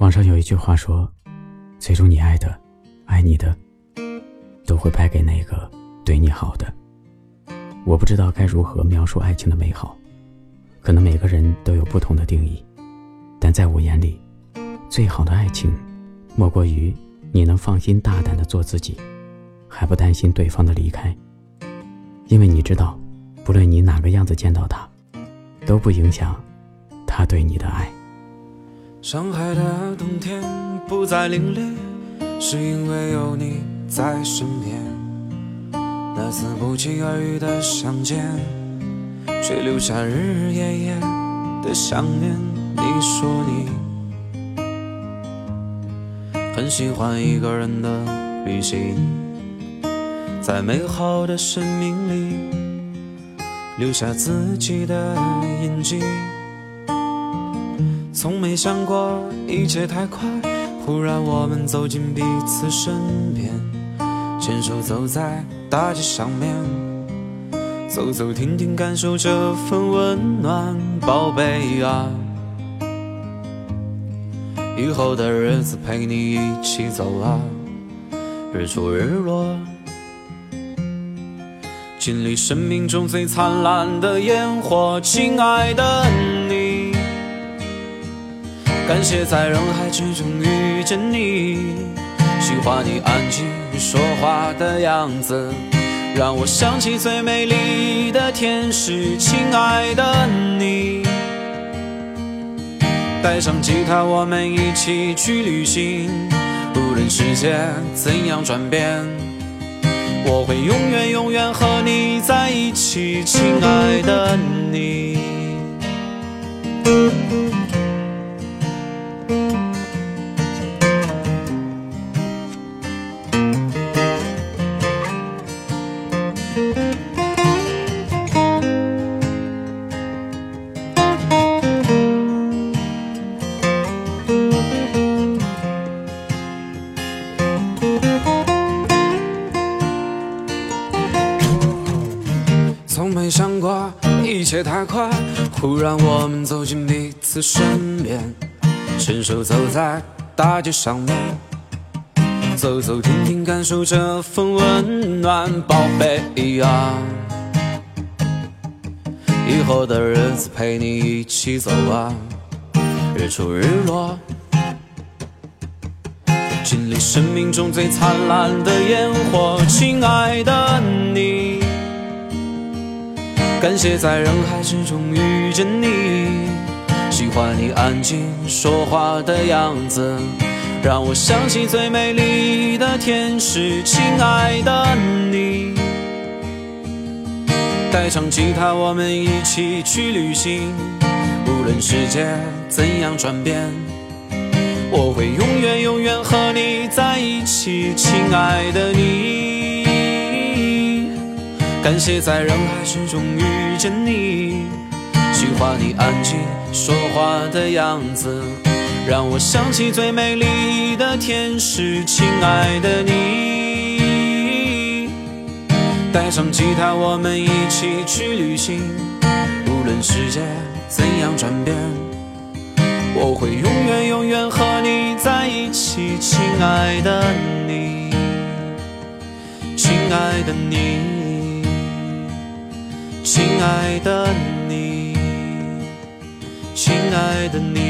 网上有一句话说：“最终你爱的、爱你的，都会败给那个对你好的。”我不知道该如何描述爱情的美好，可能每个人都有不同的定义，但在我眼里，最好的爱情，莫过于你能放心大胆的做自己，还不担心对方的离开，因为你知道，不论你哪个样子见到他，都不影响他对你的爱。上海的冬天不再凛冽，是因为有你在身边。那次不期而遇的相见，却留下日日夜夜的想念。你说你很喜欢一个人的旅行，在美好的生命里留下自己的印记。从没想过一切太快，忽然我们走进彼此身边，牵手走在大街上面，走走停停，感受这份温暖，宝贝啊！以后的日子陪你一起走啊，日出日落，经历生命中最灿烂的烟火，亲爱的你。感谢在人海之中遇见你，喜欢你安静说话的样子，让我想起最美丽的天使，亲爱的你。带上吉他，我们一起去旅行，无论世界怎样转变，我会永远永远和你在一起，亲爱的你。从没想过一切太快，忽然我们走进彼此身边，牵手走在大街上面，走走停停，感受这份温暖，宝贝呀。以后的日子陪你一起走啊，日出日落，经历生命中最灿烂的烟火，亲爱的你。感谢在人海之中遇见你，喜欢你安静说话的样子，让我想起最美丽的天使，亲爱的你。带上吉他，我们一起去旅行，无论世界怎样转变，我会永远永远和你在一起，亲爱的你。感谢在人海之中遇见你，喜欢你安静说话的样子，让我想起最美丽的天使，亲爱的你。带上吉他，我们一起去旅行，无论世界怎样转变，我会永远永远和你在一起，亲爱的你，亲爱的你，亲爱的你，亲爱的你。